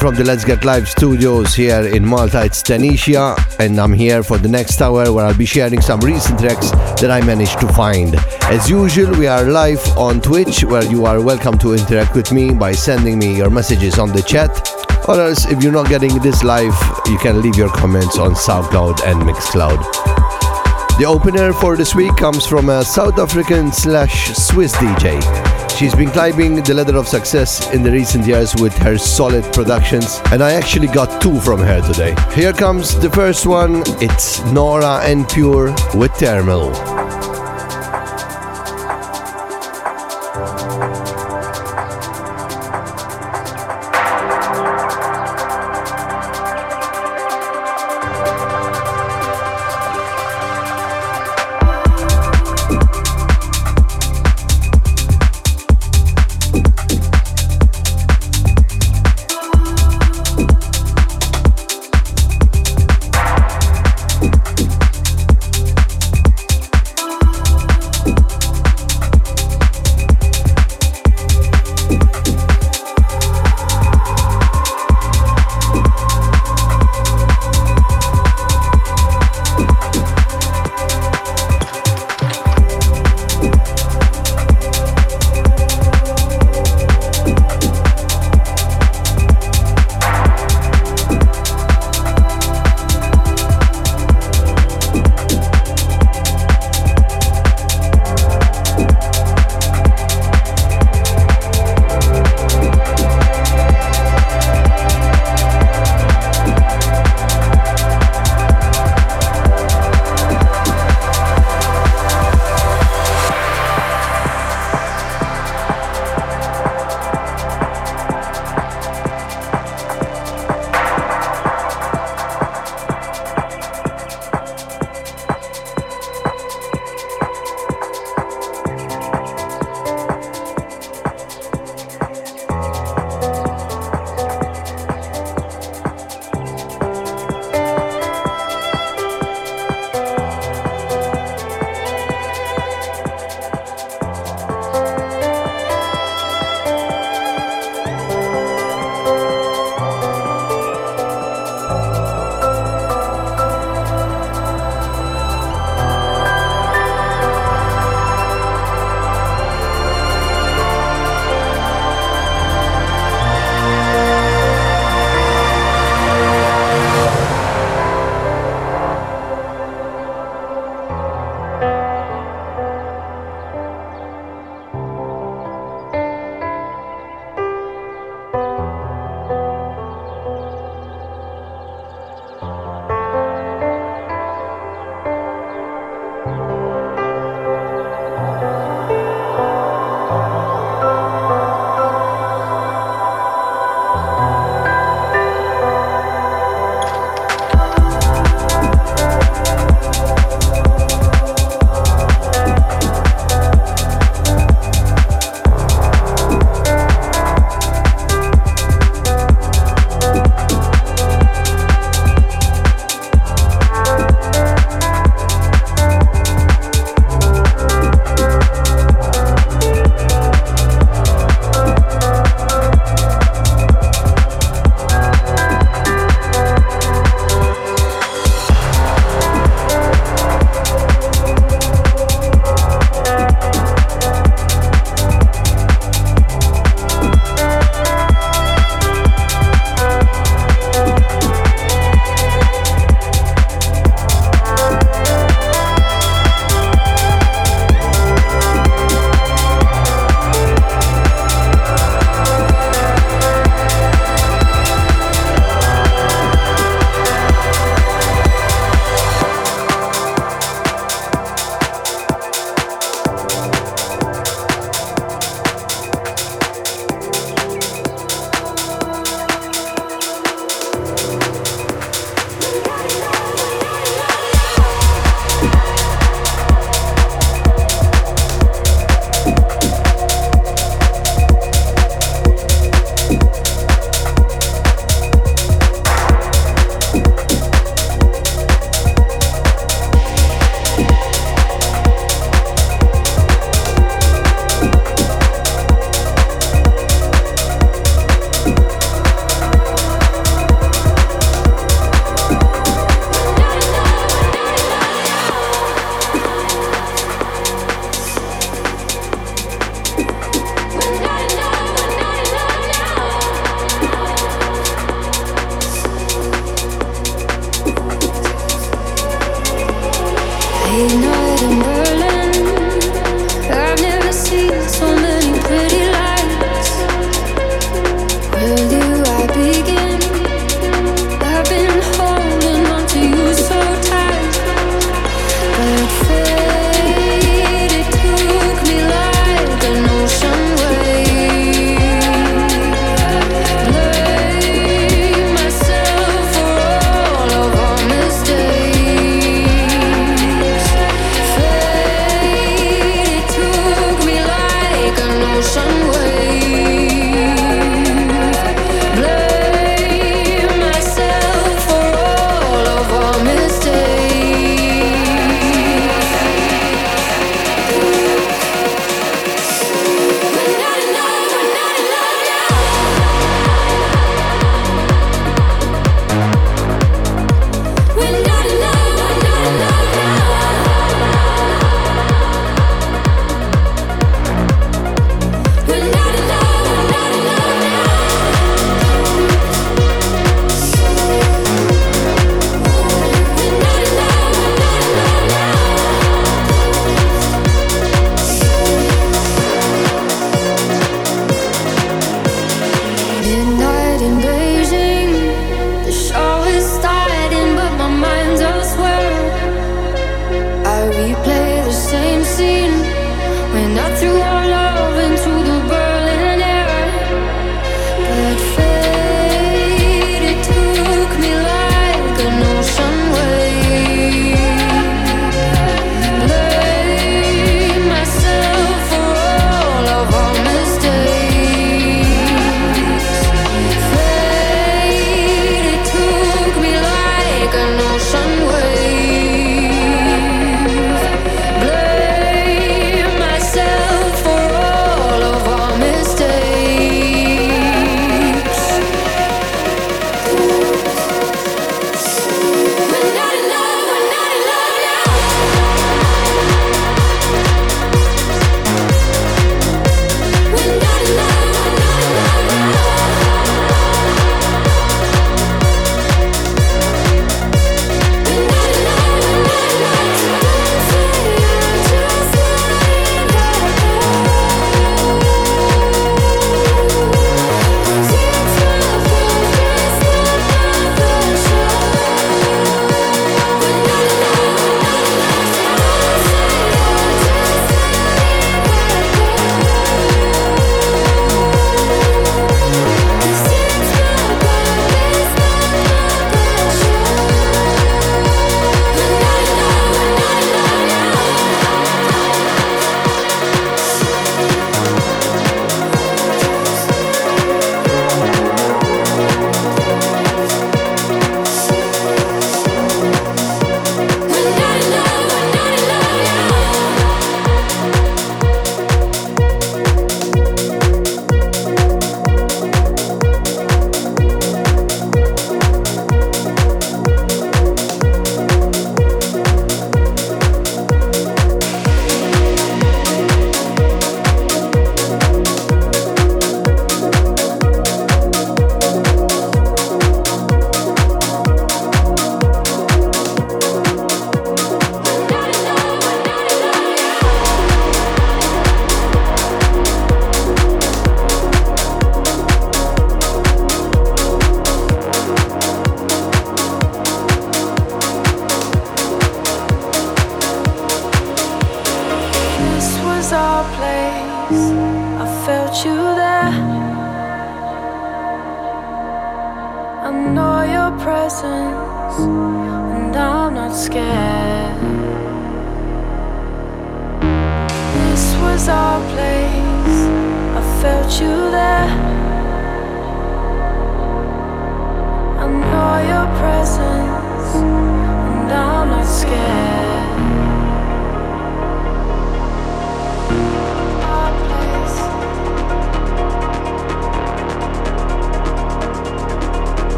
From the Let's Get Live studios here in Malta. It's Tanisha, and I'm here for the next hour where I'll be sharing some recent tracks that I managed to find. As usual, we are live on Twitch where you are welcome to interact with me by sending me your messages on the chat. Or else, if you're not getting this live, you can leave your comments on SoundCloud and Mixcloud. The opener for this week comes from a South African slash Swiss DJ. She's been climbing the ladder of success in the recent years with her solid productions, and I actually got two from her today. Here comes the first one it's Nora En Pure with Thermal.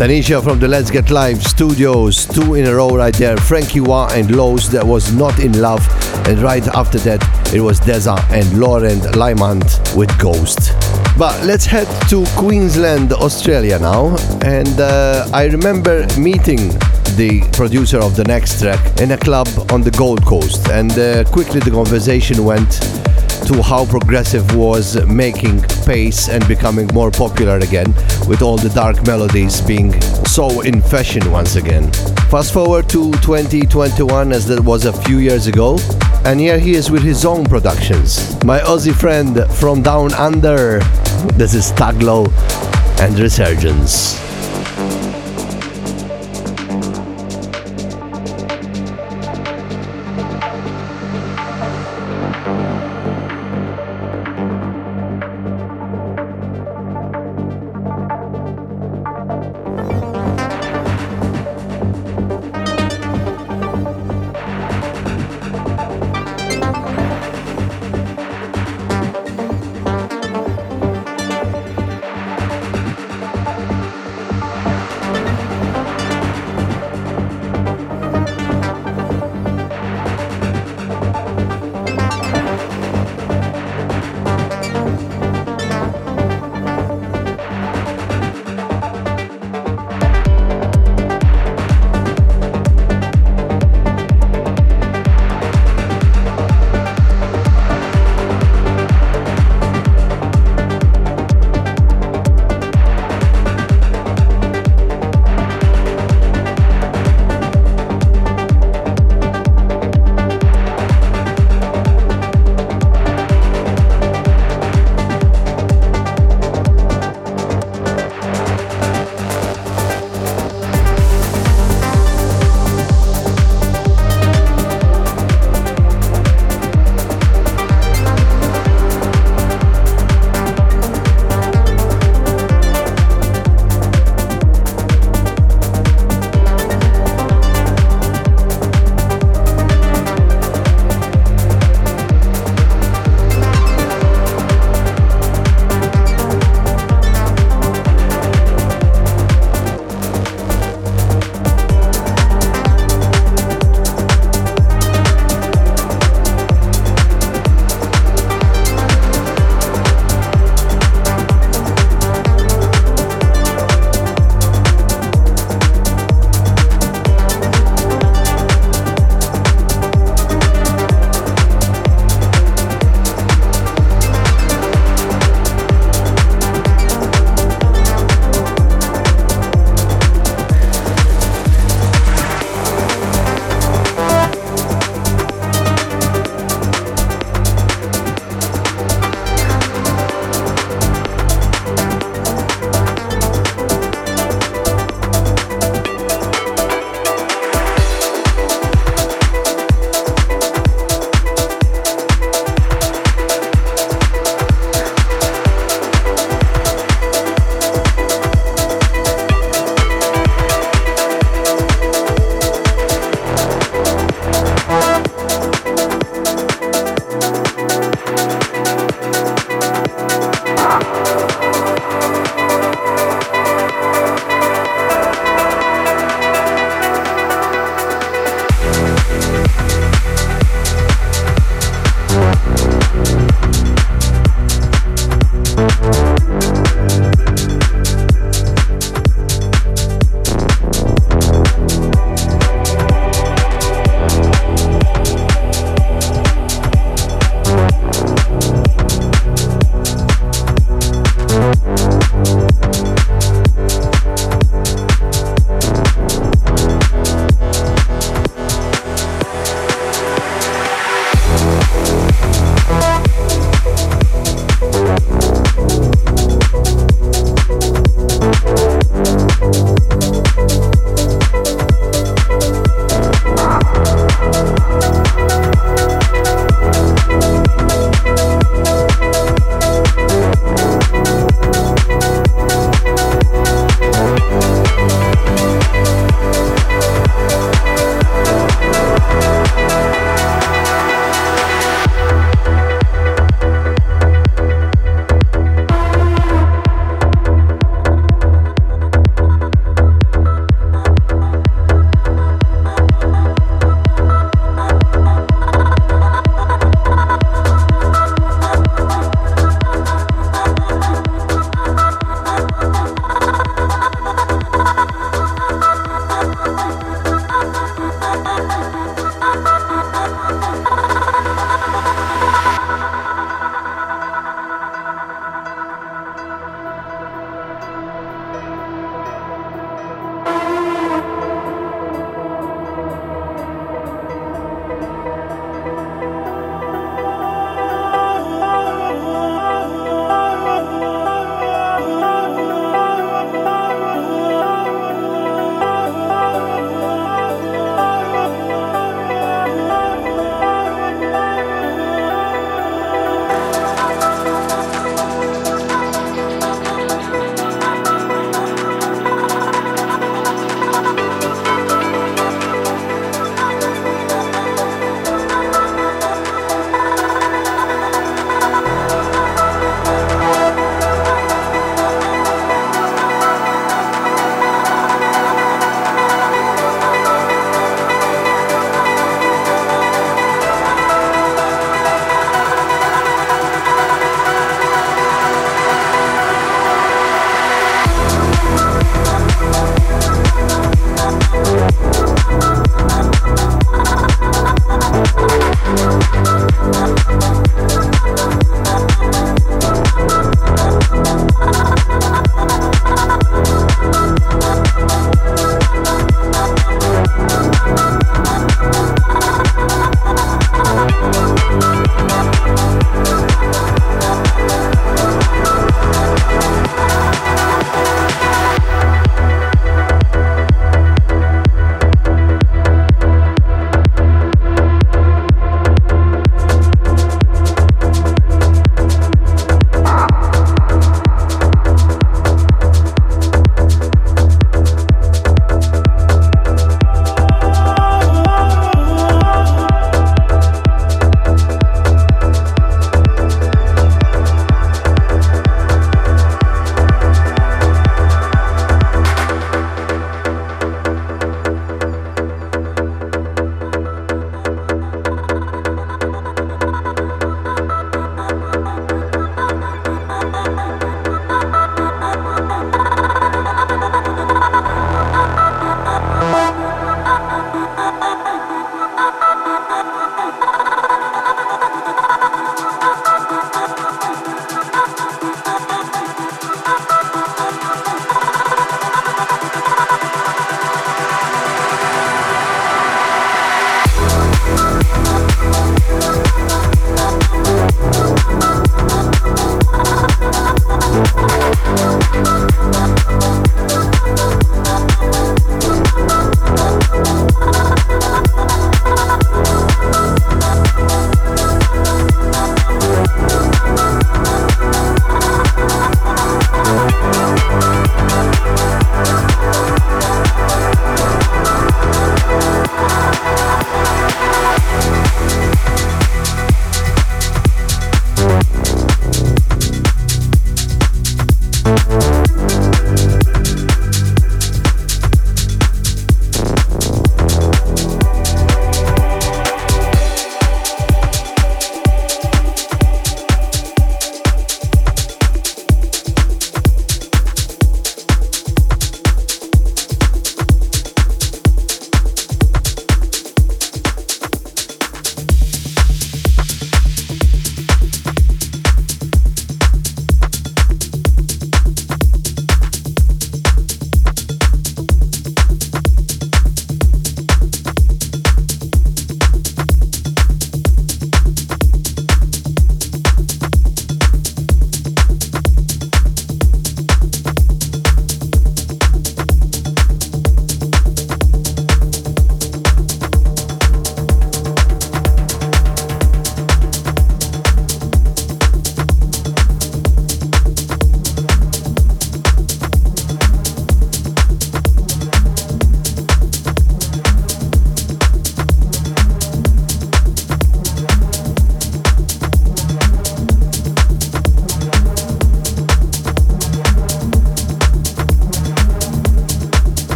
Tanisha from the Let's Get Live studios, two in a row right there. Frankie Wah and Lowe's that was not in love. And right after that, it was Deza and Laurent Lymant with Ghost. But let's head to Queensland, Australia now. And uh, I remember meeting the producer of the next track in a club on the Gold Coast. And uh, quickly the conversation went to how progressive was making pace and becoming more popular again, with all the dark melodies being so in fashion once again. Fast forward to 2021, as that was a few years ago, and here he is with his own productions. My Aussie friend from down under, this is Taglo and Resurgence.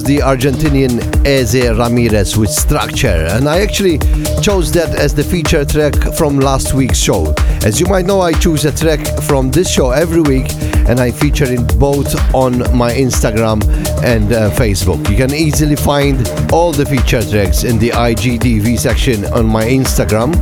Was the Argentinian Eze Ramirez with Structure, and I actually chose that as the feature track from last week's show. As you might know, I choose a track from this show every week, and I feature it both on my Instagram and uh, Facebook. You can easily find all the feature tracks in the IGTV section on my Instagram.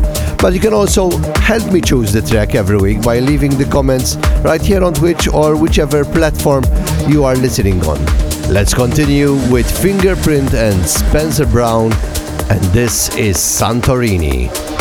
But you can also help me choose the track every week by leaving the comments right here on Twitch or whichever platform you are listening on. Let's continue with Fingerprint and Spencer Brown, and this is Santorini.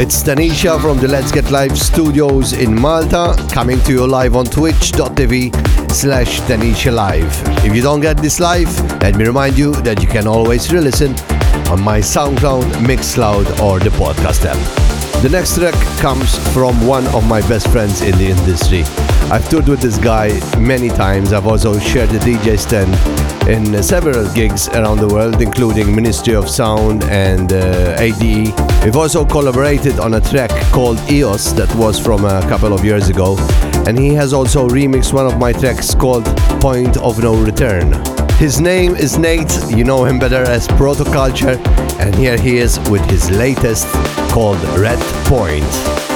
It's Tenishia from the Let's Get Live studios in Malta, coming to you live on twitch.tv slash Tenishia Live. If you don't get this live, let me remind you that you can always re-listen on my SoundCloud, Mixcloud or the podcast app. The next track comes from one of my best friends in the industry. I've toured with this guy many times. I've also shared the DJ stand in several gigs around the world, including Ministry of Sound and uh, ADE. We've also collaborated on a track called EOS that was from a couple of years ago, and he has also remixed one of my tracks called Point of No Return. His name is Nate, you know him better as Protoculture, and here he is with his latest called Red Point.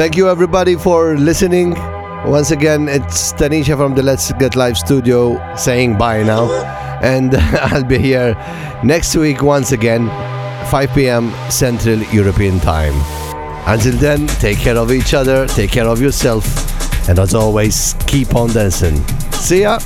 Thank you everybody for listening. Once again, it's Tenishia from the Let's Get Live studio saying bye now. And I'll be here next week once again, 5 p.m. Central European Time. Until then, take care of each other, take care of yourself, and as always, keep on dancing. See ya!